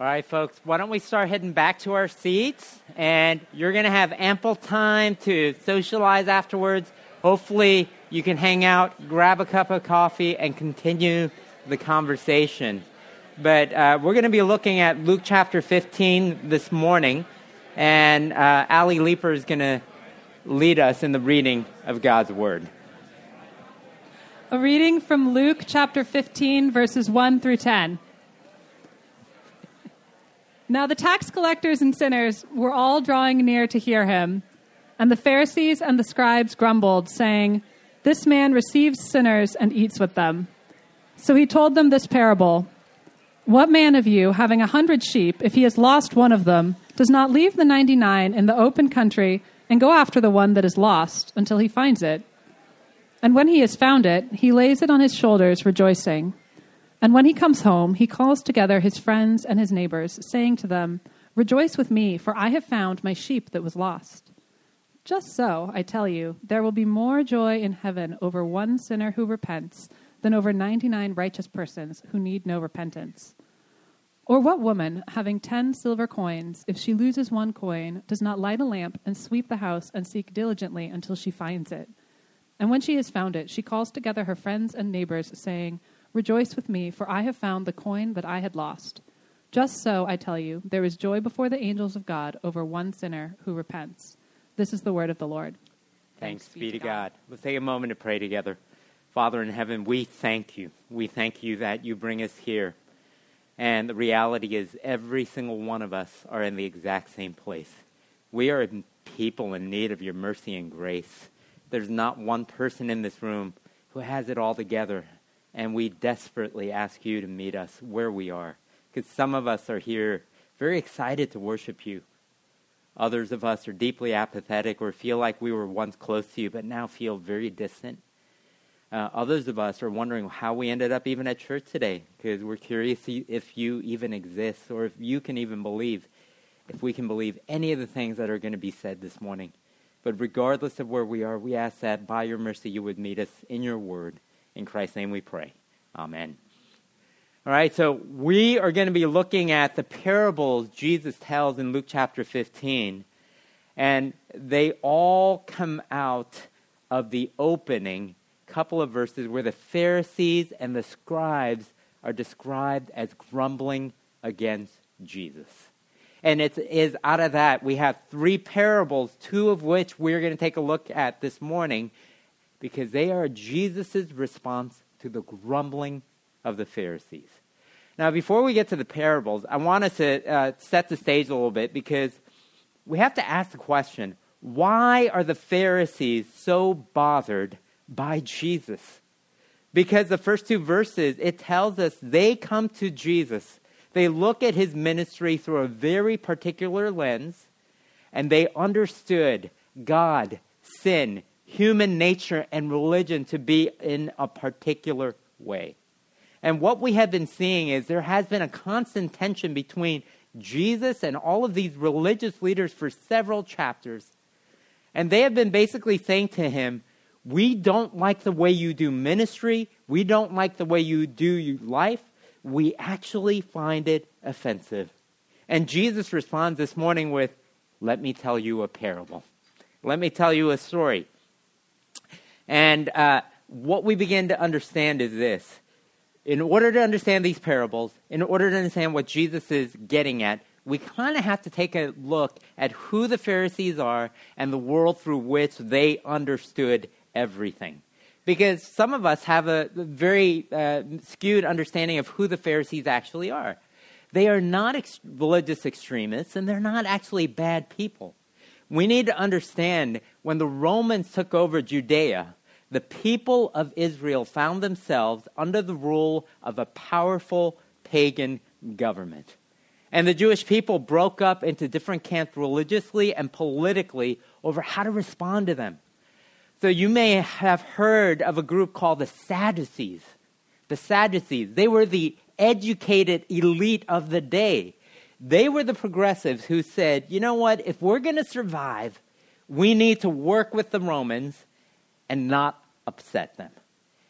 All right, folks, why don't we start heading back to our seats? And you're going to have ample time to socialize afterwards. Hopefully, you can hang out, grab a cup of coffee, and continue the conversation. But uh, we're going to be looking at Luke chapter 15 this morning, and uh, Ali Leeper is going to lead us in the reading of God's Word. A reading from Luke chapter 15, verses 1 through 10. Now the tax collectors and sinners were all drawing near to hear him, and the Pharisees and the scribes grumbled, saying, This man receives sinners and eats with them. So he told them this parable What man of you, having a hundred sheep, if he has lost one of them, does not leave the ninety nine in the open country and go after the one that is lost until he finds it? And when he has found it, he lays it on his shoulders, rejoicing. And when he comes home, he calls together his friends and his neighbors, saying to them, Rejoice with me, for I have found my sheep that was lost. Just so, I tell you, there will be more joy in heaven over one sinner who repents than over 99 righteous persons who need no repentance. Or what woman, having ten silver coins, if she loses one coin, does not light a lamp and sweep the house and seek diligently until she finds it? And when she has found it, she calls together her friends and neighbors, saying, Rejoice with me, for I have found the coin that I had lost. Just so, I tell you, there is joy before the angels of God over one sinner who repents. This is the word of the Lord. Thanks, Thanks be to God. God. Let's take a moment to pray together. Father in heaven, we thank you. We thank you that you bring us here. And the reality is, every single one of us are in the exact same place. We are people in need of your mercy and grace. There's not one person in this room who has it all together and we desperately ask you to meet us where we are. Because some of us are here very excited to worship you. Others of us are deeply apathetic or feel like we were once close to you, but now feel very distant. Uh, others of us are wondering how we ended up even at church today because we're curious if you even exist or if you can even believe, if we can believe any of the things that are going to be said this morning. But regardless of where we are, we ask that by your mercy you would meet us in your word in Christ's name we pray. Amen. All right, so we are going to be looking at the parables Jesus tells in Luke chapter 15, and they all come out of the opening couple of verses where the Pharisees and the scribes are described as grumbling against Jesus. And it is out of that we have three parables, two of which we're going to take a look at this morning because they are Jesus' response to the grumbling of the Pharisees. Now, before we get to the parables, I want us to uh, set the stage a little bit because we have to ask the question why are the Pharisees so bothered by Jesus? Because the first two verses, it tells us they come to Jesus. They look at his ministry through a very particular lens, and they understood God, sin, human nature and religion to be in a particular way. And what we have been seeing is there has been a constant tension between Jesus and all of these religious leaders for several chapters. And they have been basically saying to him, We don't like the way you do ministry. We don't like the way you do life. We actually find it offensive. And Jesus responds this morning with, Let me tell you a parable. Let me tell you a story. And uh, what we begin to understand is this. In order to understand these parables, in order to understand what Jesus is getting at, we kind of have to take a look at who the Pharisees are and the world through which they understood everything. Because some of us have a very uh, skewed understanding of who the Pharisees actually are. They are not ex- religious extremists, and they're not actually bad people. We need to understand when the Romans took over Judea, the people of Israel found themselves under the rule of a powerful pagan government. And the Jewish people broke up into different camps religiously and politically over how to respond to them. So you may have heard of a group called the Sadducees. The Sadducees, they were the educated elite of the day. They were the progressives who said, you know what, if we're going to survive, we need to work with the Romans and not upset them.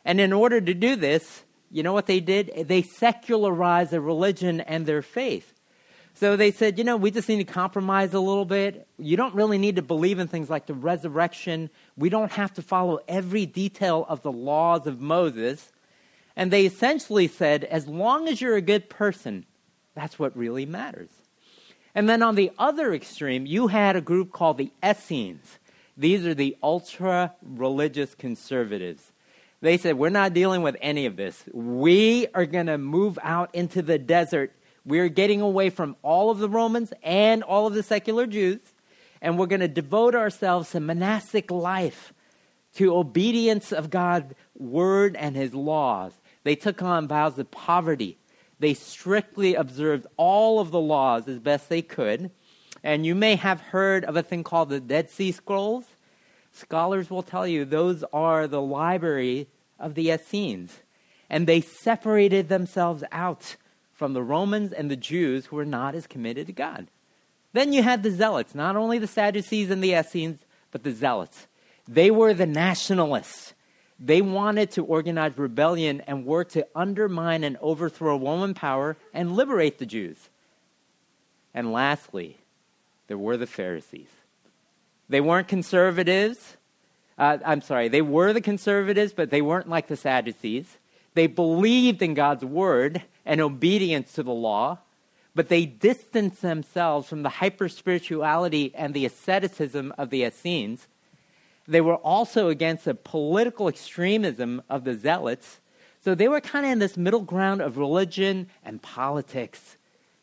And in order to do this, you know what they did? They secularized their religion and their faith. So they said, you know, we just need to compromise a little bit. You don't really need to believe in things like the resurrection. We don't have to follow every detail of the laws of Moses. And they essentially said, as long as you're a good person, that's what really matters. And then on the other extreme, you had a group called the Essenes. These are the ultra religious conservatives. They said, We're not dealing with any of this. We are going to move out into the desert. We're getting away from all of the Romans and all of the secular Jews, and we're going to devote ourselves to monastic life, to obedience of God's word and his laws. They took on vows of poverty. They strictly observed all of the laws as best they could. And you may have heard of a thing called the Dead Sea Scrolls. Scholars will tell you those are the library of the Essenes. And they separated themselves out from the Romans and the Jews who were not as committed to God. Then you had the Zealots, not only the Sadducees and the Essenes, but the Zealots. They were the nationalists. They wanted to organize rebellion and work to undermine and overthrow Roman power and liberate the Jews. And lastly, there were the Pharisees. They weren't conservatives. Uh, I'm sorry, they were the conservatives, but they weren't like the Sadducees. They believed in God's word and obedience to the law, but they distanced themselves from the hyper spirituality and the asceticism of the Essenes. They were also against the political extremism of the Zealots. So they were kind of in this middle ground of religion and politics.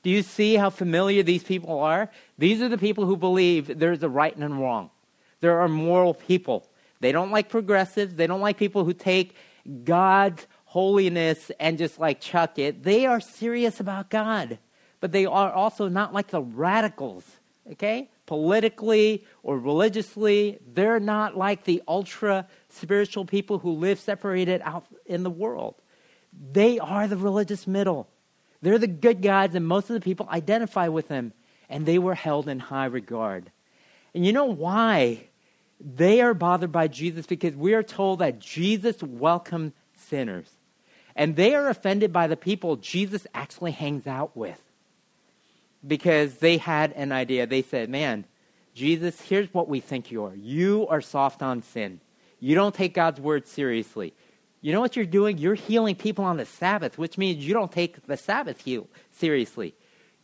Do you see how familiar these people are? These are the people who believe there's a right and a wrong. There are moral people. They don't like progressives. They don't like people who take God's holiness and just like chuck it. They are serious about God, but they are also not like the radicals, okay? Politically or religiously, they're not like the ultra spiritual people who live separated out in the world. They are the religious middle. They're the good guys, and most of the people identify with them, and they were held in high regard. And you know why they are bothered by Jesus? Because we are told that Jesus welcomed sinners. And they are offended by the people Jesus actually hangs out with. Because they had an idea. They said, Man, Jesus, here's what we think you are. You are soft on sin. You don't take God's word seriously. You know what you're doing? You're healing people on the Sabbath, which means you don't take the Sabbath heal seriously.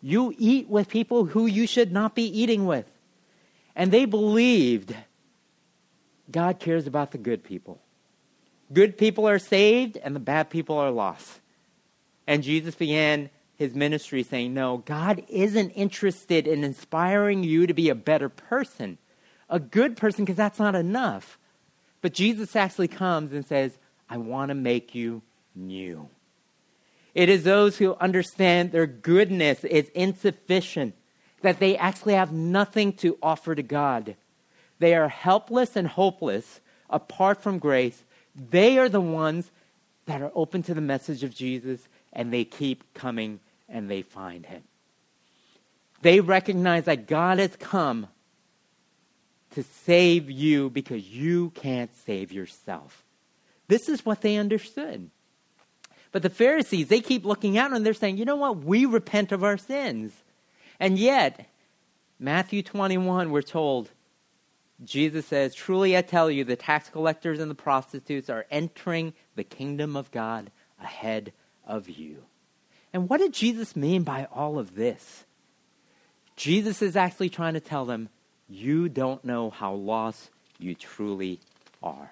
You eat with people who you should not be eating with. And they believed God cares about the good people. Good people are saved and the bad people are lost. And Jesus began his ministry saying, No, God isn't interested in inspiring you to be a better person, a good person, because that's not enough. But Jesus actually comes and says, I want to make you new. It is those who understand their goodness is insufficient, that they actually have nothing to offer to God. They are helpless and hopeless apart from grace. They are the ones that are open to the message of Jesus and they keep coming and they find him. They recognize that God has come to save you because you can't save yourself. This is what they understood. But the Pharisees, they keep looking out and they're saying, you know what? We repent of our sins. And yet, Matthew 21, we're told, Jesus says, Truly I tell you, the tax collectors and the prostitutes are entering the kingdom of God ahead of you. And what did Jesus mean by all of this? Jesus is actually trying to tell them, You don't know how lost you truly are.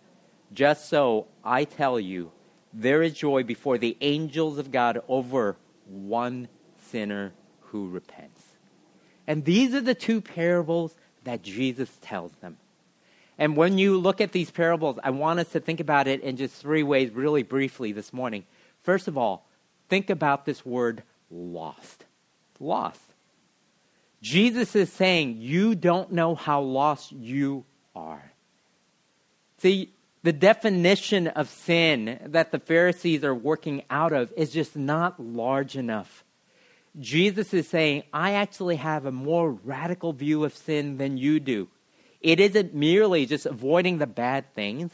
Just so, I tell you, there is joy before the angels of God over one sinner who repents. And these are the two parables that Jesus tells them. And when you look at these parables, I want us to think about it in just three ways, really briefly, this morning. First of all, think about this word lost. Lost. Jesus is saying, You don't know how lost you are. See, the definition of sin that the Pharisees are working out of is just not large enough. Jesus is saying, I actually have a more radical view of sin than you do. It isn't merely just avoiding the bad things,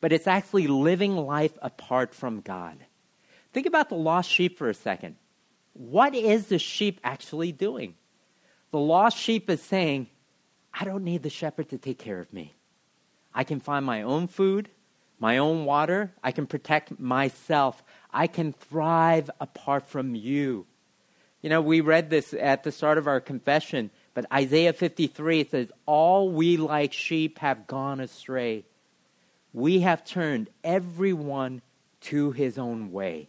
but it's actually living life apart from God. Think about the lost sheep for a second. What is the sheep actually doing? The lost sheep is saying, I don't need the shepherd to take care of me. I can find my own food, my own water. I can protect myself. I can thrive apart from you. You know, we read this at the start of our confession, but Isaiah 53 says, All we like sheep have gone astray. We have turned everyone to his own way.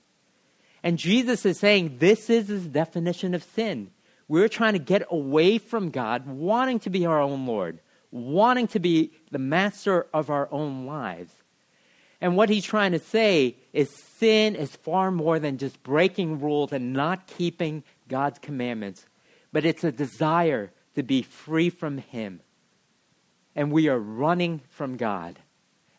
And Jesus is saying this is his definition of sin. We're trying to get away from God, wanting to be our own Lord, wanting to be the master of our own lives. And what he's trying to say is sin is far more than just breaking rules and not keeping God's commandments, but it's a desire to be free from Him. And we are running from God.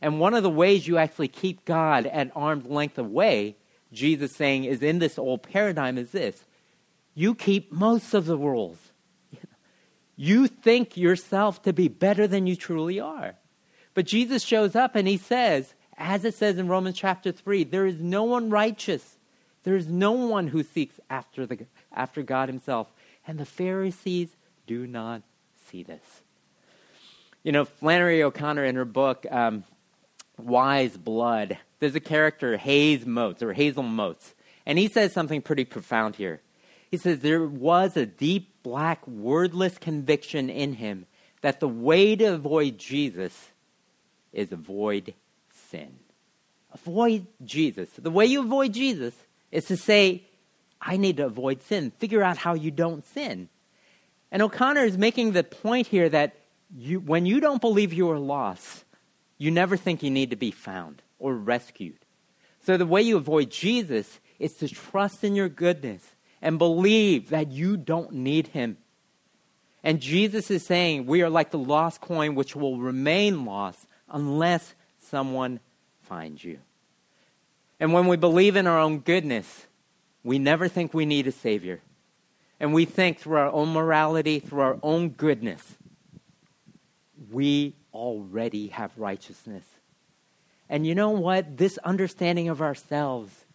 And one of the ways you actually keep God at arm's length away, Jesus saying, is in this old paradigm is this you keep most of the rules. You think yourself to be better than you truly are. But Jesus shows up and he says, as it says in Romans chapter 3, there is no one righteous. There is no one who seeks after, the, after God himself. And the Pharisees do not see this. You know, Flannery O'Connor in her book, um, Wise Blood, there's a character, Hayes Motes, or Hazel Motes. And he says something pretty profound here. He says there was a deep, black, wordless conviction in him that the way to avoid Jesus is avoid sin. Avoid Jesus. The way you avoid Jesus is to say, I need to avoid sin. Figure out how you don't sin. And O'Connor is making the point here that you, when you don't believe you are lost, you never think you need to be found or rescued. So the way you avoid Jesus is to trust in your goodness and believe that you don't need him. And Jesus is saying we are like the lost coin which will remain lost unless someone finds you. And when we believe in our own goodness, we never think we need a Savior. And we think through our own morality, through our own goodness, we already have righteousness. And you know what? This understanding of ourselves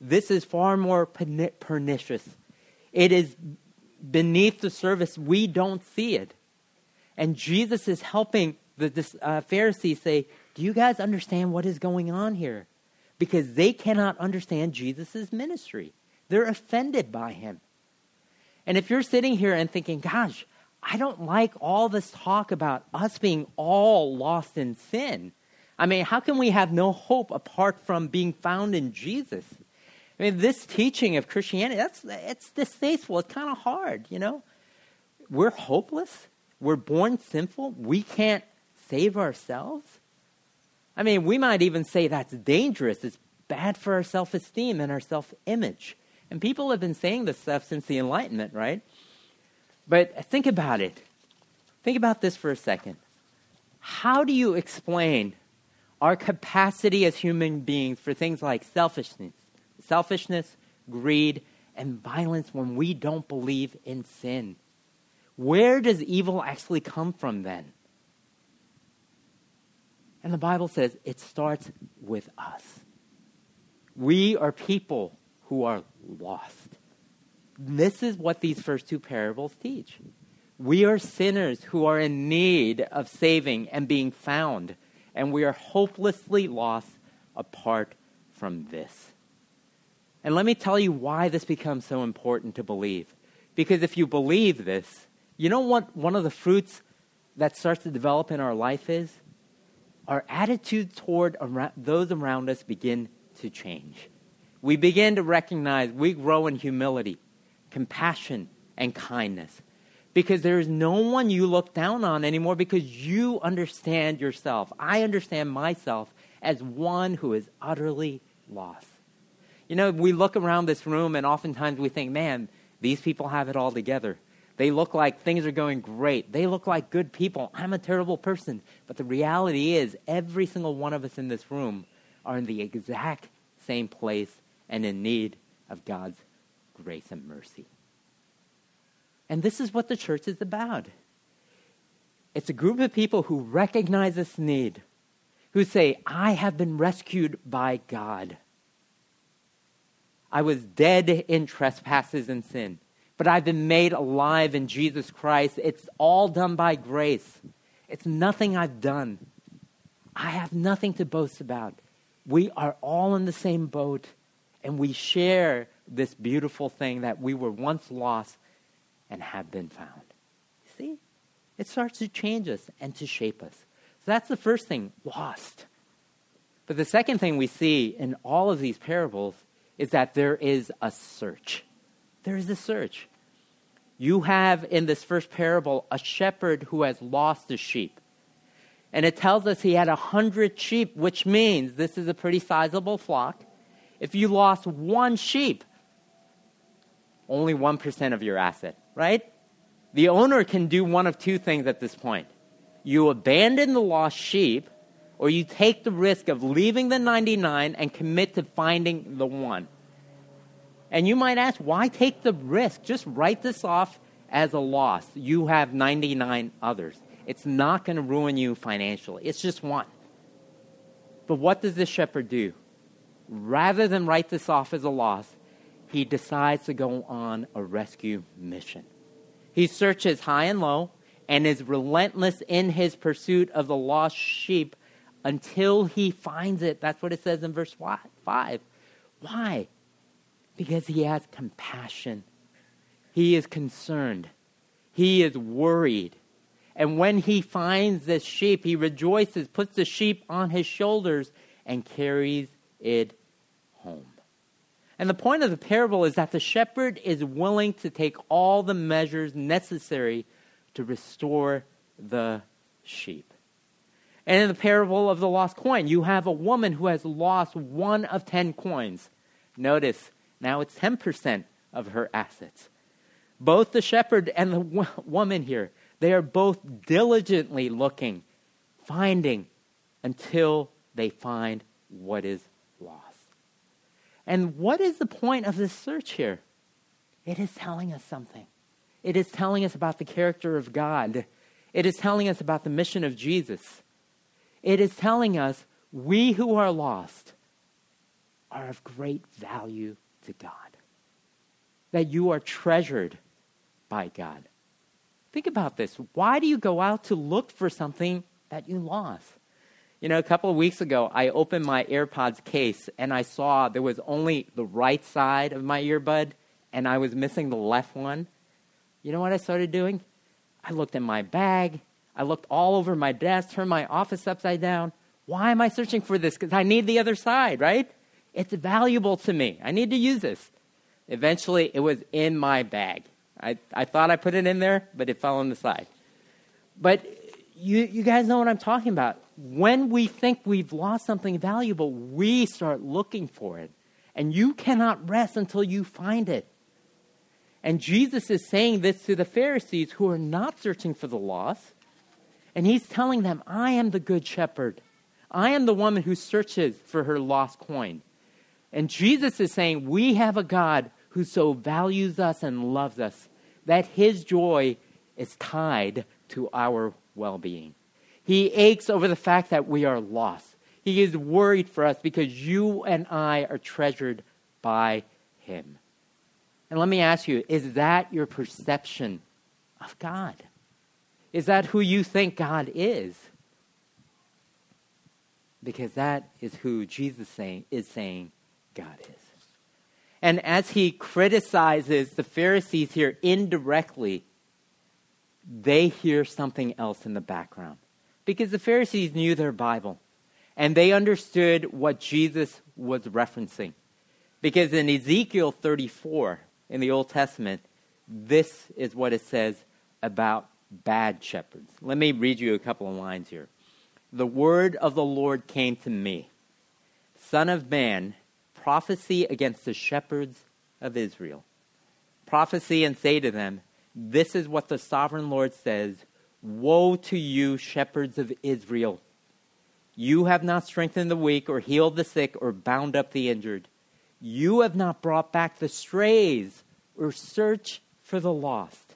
this is far more pernicious. It is beneath the surface. We don't see it. And Jesus is helping the uh, Pharisees say, Do you guys understand what is going on here? Because they cannot understand Jesus' ministry. They're offended by him. And if you're sitting here and thinking, Gosh, I don't like all this talk about us being all lost in sin. I mean, how can we have no hope apart from being found in Jesus? I mean, this teaching of Christianity, that's, it's distasteful. It's kind of hard, you know? We're hopeless. We're born sinful. We can't save ourselves. I mean, we might even say that's dangerous. It's bad for our self esteem and our self image. And people have been saying this stuff since the Enlightenment, right? But think about it. Think about this for a second. How do you explain our capacity as human beings for things like selfishness, selfishness, greed, and violence when we don't believe in sin. Where does evil actually come from then? And the Bible says it starts with us. We are people who are lost. This is what these first two parables teach. We are sinners who are in need of saving and being found, and we are hopelessly lost apart from this. And let me tell you why this becomes so important to believe. Because if you believe this, you know what one of the fruits that starts to develop in our life is our attitude toward those around us begin to change. We begin to recognize we grow in humility, compassion, and kindness because there is no one you look down on anymore because you understand yourself. I understand myself as one who is utterly lost. You know, we look around this room and oftentimes we think, man, these people have it all together. They look like things are going great. They look like good people. I'm a terrible person. But the reality is, every single one of us in this room are in the exact same place and in need of God's grace and mercy. And this is what the church is about. It's a group of people who recognize this need, who say, I have been rescued by God. I was dead in trespasses and sin but I've been made alive in Jesus Christ. It's all done by grace. It's nothing I've done. I have nothing to boast about. We are all in the same boat, and we share this beautiful thing that we were once lost and have been found. See? It starts to change us and to shape us. So that's the first thing lost. But the second thing we see in all of these parables is that there is a search. There is a search. You have in this first parable a shepherd who has lost a sheep. And it tells us he had a hundred sheep, which means this is a pretty sizable flock. If you lost one sheep, only 1% of your asset, right? The owner can do one of two things at this point. You abandon the lost sheep, or you take the risk of leaving the 99 and commit to finding the one. And you might ask, why take the risk? Just write this off as a loss. You have 99 others. It's not going to ruin you financially. It's just one. But what does the shepherd do? Rather than write this off as a loss, he decides to go on a rescue mission. He searches high and low and is relentless in his pursuit of the lost sheep until he finds it. That's what it says in verse 5. Why? Because he has compassion. He is concerned. He is worried. And when he finds this sheep, he rejoices, puts the sheep on his shoulders, and carries it home. And the point of the parable is that the shepherd is willing to take all the measures necessary to restore the sheep. And in the parable of the lost coin, you have a woman who has lost one of ten coins. Notice, now it's 10% of her assets. Both the shepherd and the woman here, they are both diligently looking, finding until they find what is lost. And what is the point of this search here? It is telling us something. It is telling us about the character of God. It is telling us about the mission of Jesus. It is telling us we who are lost are of great value to God, that you are treasured by God. Think about this. Why do you go out to look for something that you lost? You know, a couple of weeks ago, I opened my AirPods case and I saw there was only the right side of my earbud and I was missing the left one. You know what I started doing? I looked in my bag. I looked all over my desk, turned my office upside down. Why am I searching for this? Because I need the other side, right? It's valuable to me. I need to use this. Eventually, it was in my bag. I, I thought I put it in there, but it fell on the side. But you, you guys know what I'm talking about. When we think we've lost something valuable, we start looking for it. And you cannot rest until you find it. And Jesus is saying this to the Pharisees who are not searching for the lost. And he's telling them, I am the good shepherd. I am the woman who searches for her lost coin. And Jesus is saying, We have a God who so values us and loves us that his joy is tied to our well being. He aches over the fact that we are lost. He is worried for us because you and I are treasured by him. And let me ask you is that your perception of God? Is that who you think God is? Because that is who Jesus is saying God is. And as he criticizes the Pharisees here indirectly, they hear something else in the background. Because the Pharisees knew their Bible and they understood what Jesus was referencing. Because in Ezekiel 34 in the Old Testament, this is what it says about bad shepherds. Let me read you a couple of lines here. The word of the Lord came to me Son of man, prophecy against the shepherds of Israel. Prophecy and say to them, This is what the sovereign Lord says Woe to you, shepherds of Israel! You have not strengthened the weak, or healed the sick, or bound up the injured. You have not brought back the strays, or searched for the lost.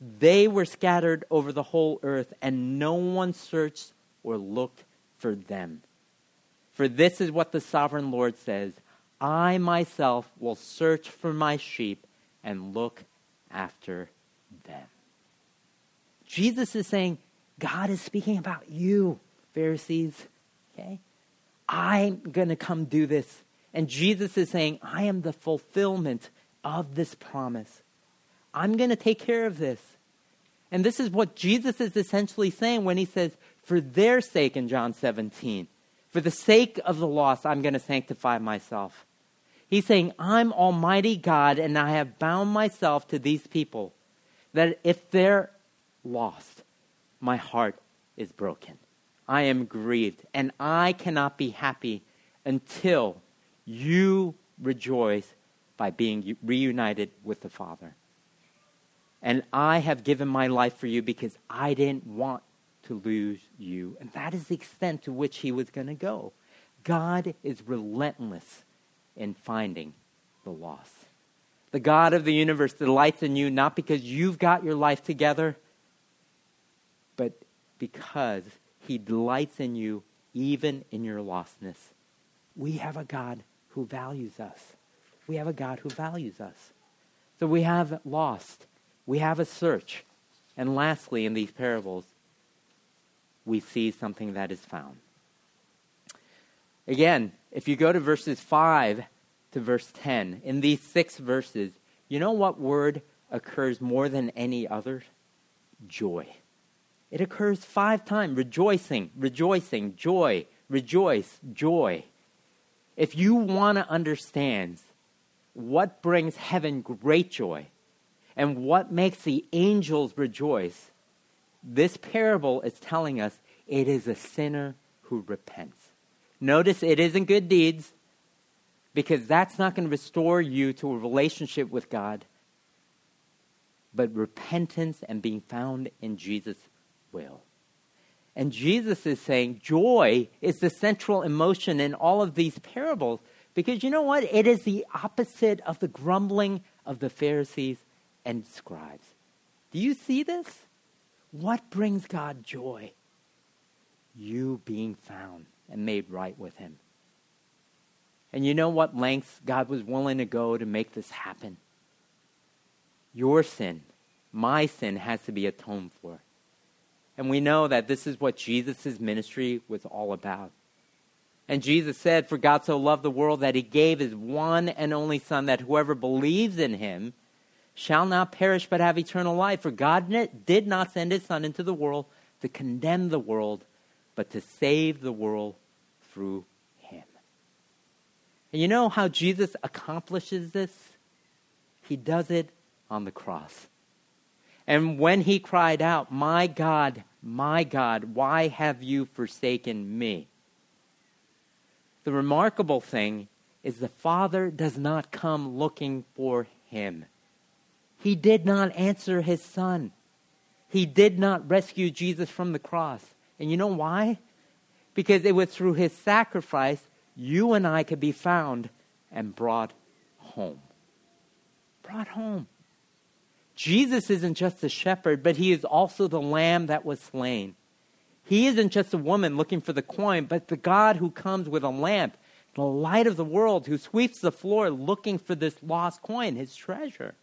They were scattered over the whole earth, and no one searched or looked for them. For this is what the sovereign Lord says I myself will search for my sheep and look after them. Jesus is saying, God is speaking about you, Pharisees. Okay? I'm going to come do this. And Jesus is saying, I am the fulfillment of this promise. I'm going to take care of this. And this is what Jesus is essentially saying when he says, For their sake in John 17, for the sake of the lost, I'm going to sanctify myself. He's saying, I'm Almighty God, and I have bound myself to these people that if they're lost, my heart is broken. I am grieved, and I cannot be happy until you rejoice by being reunited with the Father. And I have given my life for you because I didn't want to lose you. And that is the extent to which he was going to go. God is relentless in finding the lost. The God of the universe delights in you not because you've got your life together but because he delights in you even in your lostness. We have a God who values us. We have a God who values us. So we have lost. We have a search. And lastly, in these parables, we see something that is found. Again, if you go to verses 5 to verse 10, in these six verses, you know what word occurs more than any other? Joy. It occurs five times rejoicing, rejoicing, joy, rejoice, joy. If you want to understand what brings heaven great joy and what makes the angels rejoice, this parable is telling us it is a sinner who repents. Notice it isn't good deeds because that's not going to restore you to a relationship with God, but repentance and being found in Jesus will. And Jesus is saying joy is the central emotion in all of these parables because you know what? It is the opposite of the grumbling of the Pharisees and scribes. Do you see this? What brings God joy? You being found and made right with Him. And you know what lengths God was willing to go to make this happen? Your sin, my sin, has to be atoned for. And we know that this is what Jesus' ministry was all about. And Jesus said, For God so loved the world that he gave his one and only Son, that whoever believes in him shall not perish but have eternal life. For God did not send his Son into the world to condemn the world, but to save the world through him. And you know how Jesus accomplishes this? He does it on the cross. And when he cried out, My God, my God, why have you forsaken me? The remarkable thing is the Father does not come looking for him. He did not answer his Son. He did not rescue Jesus from the cross. And you know why? Because it was through his sacrifice you and I could be found and brought home. Brought home. Jesus isn't just a shepherd, but he is also the lamb that was slain. He isn't just a woman looking for the coin, but the God who comes with a lamp, the light of the world, who sweeps the floor looking for this lost coin, his treasure.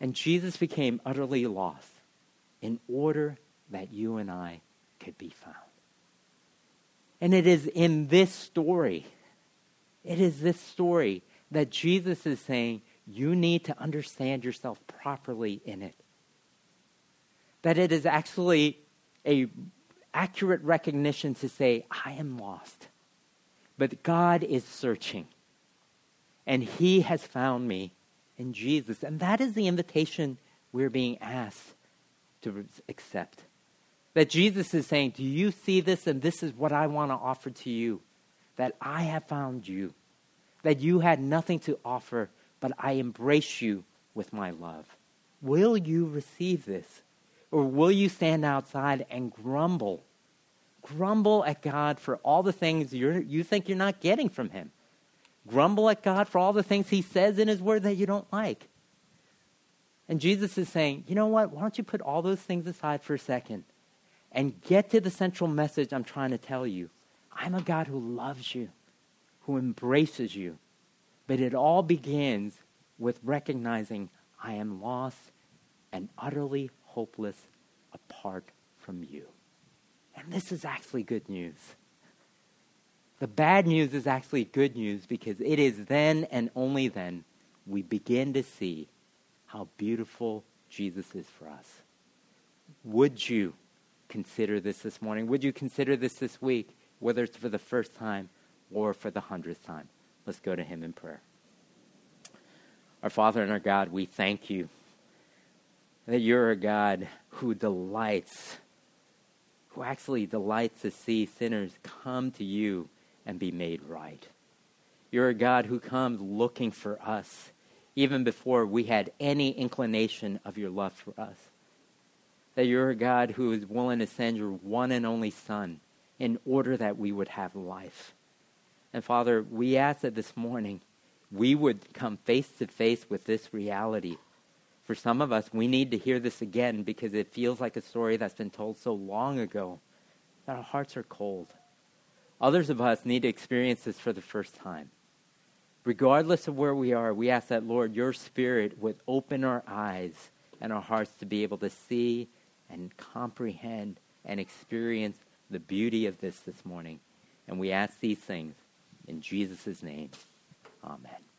And Jesus became utterly lost in order that you and I could be found. And it is in this story, it is this story that Jesus is saying, you need to understand yourself properly in it. That it is actually a accurate recognition to say, I am lost. But God is searching. And He has found me in Jesus. And that is the invitation we're being asked to accept. That Jesus is saying, Do you see this? And this is what I want to offer to you. That I have found you. That you had nothing to offer, but I embrace you with my love. Will you receive this? Or will you stand outside and grumble? Grumble at God for all the things you you think you're not getting from Him. Grumble at God for all the things He says in His Word that you don't like. And Jesus is saying, you know what? Why don't you put all those things aside for a second and get to the central message I'm trying to tell you? I'm a God who loves you, who embraces you. But it all begins with recognizing I am lost and utterly hopeless apart from you. And this is actually good news. The bad news is actually good news because it is then and only then we begin to see how beautiful Jesus is for us. Would you consider this this morning? Would you consider this this week, whether it's for the first time or for the hundredth time? Let's go to Him in prayer. Our Father and our God, we thank you that you're a God who delights, who actually delights to see sinners come to you and be made right. You're a God who comes looking for us even before we had any inclination of your love for us. That you're a God who is willing to send your one and only Son in order that we would have life. And Father, we ask that this morning we would come face to face with this reality. For some of us, we need to hear this again because it feels like a story that's been told so long ago that our hearts are cold. Others of us need to experience this for the first time. Regardless of where we are, we ask that, Lord, your Spirit would open our eyes and our hearts to be able to see and comprehend and experience the beauty of this this morning. And we ask these things in Jesus' name. Amen.